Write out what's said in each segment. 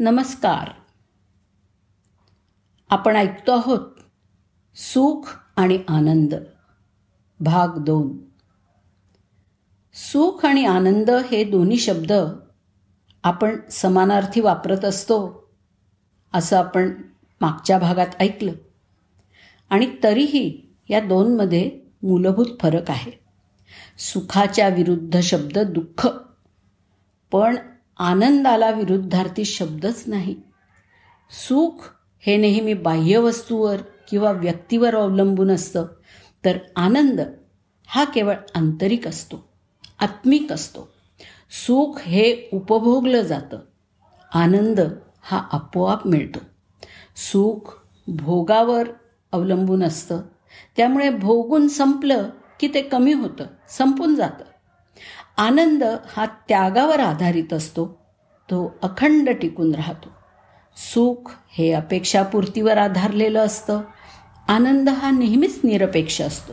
नमस्कार. आपण ऐकतो आहोत सुख आणि आनंद भाग दोन. सुख आणि आनंद हे दोन्ही शब्द आपण समानार्थी वापरत असतो असं आपण मागच्या भागात ऐकलं. आणि तरीही या दोनमध्ये मूलभूत फरक आहे. सुखाच्या विरुद्ध शब्द दुःख पण आनंदाला विरुद्धार्थी शब्दच नाही. सुख हे नेहमी बाह्य वस्तूवर किंवा व्यक्तीवर अवलंबून असतं. तर आनंद हा केवळ आंतरिक असतो आत्मिक असतो. सुख हे उपभोगलं जातं. आनंद हा आपोआप मिळतो. सुख भोगावर अवलंबून असतं. त्यामुळे भोगून संपलं की ते कमी होतं संपून जातं. आनंद हा त्यागावर आधारित असतो. तो अखंड टिकून राहतो. सुख हे अपेक्षापूर्तीवर आधारलेलं असतं. आनंद हा नेहमीच निरपेक्ष असतो.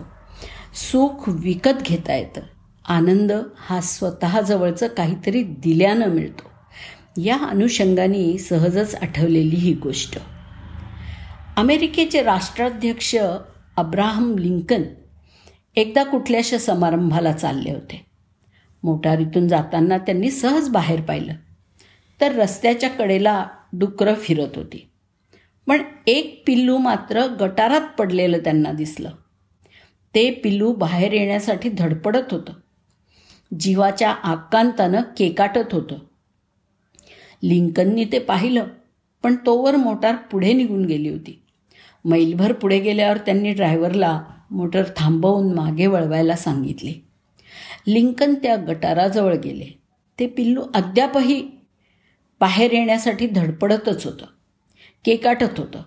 सुख विकत घेता येतं. आनंद हा स्वतःजवळचं काहीतरी दिल्यानं मिळतो. या अनुषंगाने सहजच आठवलेली ही गोष्ट. अमेरिकेचे राष्ट्राध्यक्ष अब्राहम लिंकन एकदा कुठल्याशा समारंभाला चालले होते. मोटारीतून जाताना त्यांनी सहज बाहेर पाहिलं. तर रस्त्याच्या कडेला डुकरं फिरत होती. पण एक पिल्लू मात्र गटारात पडलेलं त्यांना दिसलं. ते पिल्लू बाहेर येण्यासाठी धडपडत होतं. जीवाच्या आकांतानं केकाटत होतं. लिंकननी ते पाहिलं पण तोवर मोटार पुढे निघून गेली होती. मैलभर पुढे गेल्यावर त्यांनी ड्रायव्हरला मोटर थांबवून मागे वळवायला सांगितले. लिंकन त्या गटाराजवळ गेले. ते पिल्लू अद्यापही बाहेर येण्यासाठी धडपडतच होतं. केकाटत होतं.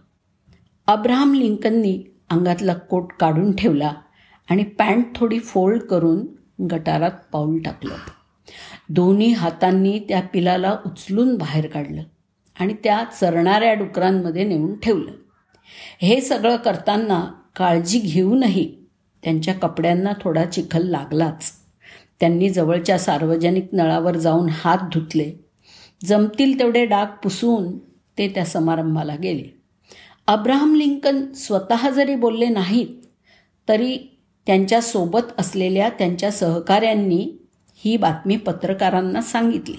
अब्राहम लिंकननी अंगातला कोट काढून ठेवला आणि पॅन्ट थोडी फोल्ड करून गटारात पाऊल टाकलं. दोन्ही हातांनी त्या पिलाला उचलून बाहेर काढलं आणि त्या चरणाऱ्या डुकरांमध्ये नेऊन ठेवलं. हे सगळं करताना काळजी घेऊनही त्यांच्या कपड्यांना थोडा चिखल लागलाच. त्यांनी जवळच्या सार्वजनिक नळावर जाऊन हात धुतले जमतील तेवढे डाग पुसून ते त्या समारंभाला गेले. अब्राहम लिंकन स्वतः जरी बोलले नाहीत तरी त्यांच्यासोबत असलेल्या त्यांच्या सहकाऱ्यांनी ही बातमी पत्रकारांना सांगितली.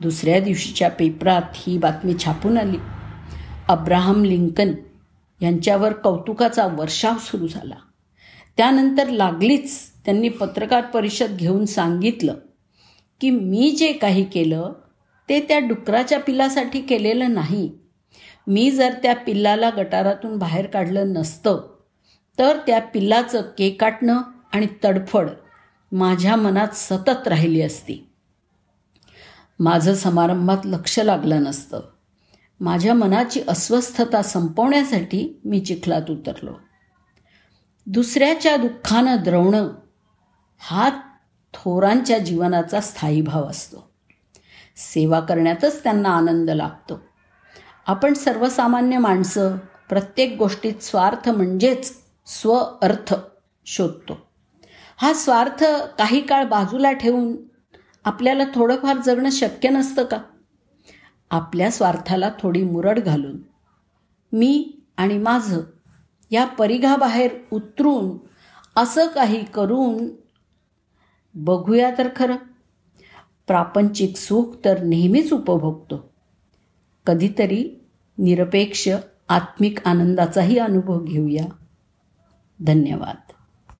दुसऱ्या दिवशीच्या पेपरात ही बातमी छापून आली. अब्राहम लिंकन यांच्यावर कौतुकाचा वर्षाव सुरू झाला. त्यानंतर लागलीच त्यांनी पत्रकार परिषद घेऊन सांगितलं की मी जे काही केलं ते त्या डुकराच्या पिल्लासाठी केलेलं नाही. मी जर त्या पिल्लाला गटारातून बाहेर काढलं नसतं तर त्या पिल्लाचं केकाटणं आणि तडफड माझ्या मनात सतत राहिली असती. माझं समारंभात लक्ष लागलं नसतं. माझ्या मनाची अस्वस्थता संपवण्यासाठी मी चिखलात उतरलो. दुसऱ्याच्या दुःखानं द्रवणं हा थोरांच्या जीवनाचा स्थायी भाव असतो. सेवा करण्यातच त्यांना आनंद लागतो आपण सर्वसामान्य माणसं प्रत्येक गोष्टीत स्वार्थ म्हणजेच स्व अर्थ शोधतो. हा स्वार्थ काही काळ बाजूला ठेवून आपल्याला थोडंफार जगणं शक्य नसतं का? आपल्या स्वार्थाला थोडी मुरड घालून मी आणि माझं या परिघाबाहेर उतरून असं काही करून बघूया तर खरं? प्रापंचिक सुख तर नेहमीच उपभोगतो. कधीतरी निरपेक्ष आत्मिक आनंदाचाही अनुभव घेऊया. धन्यवाद.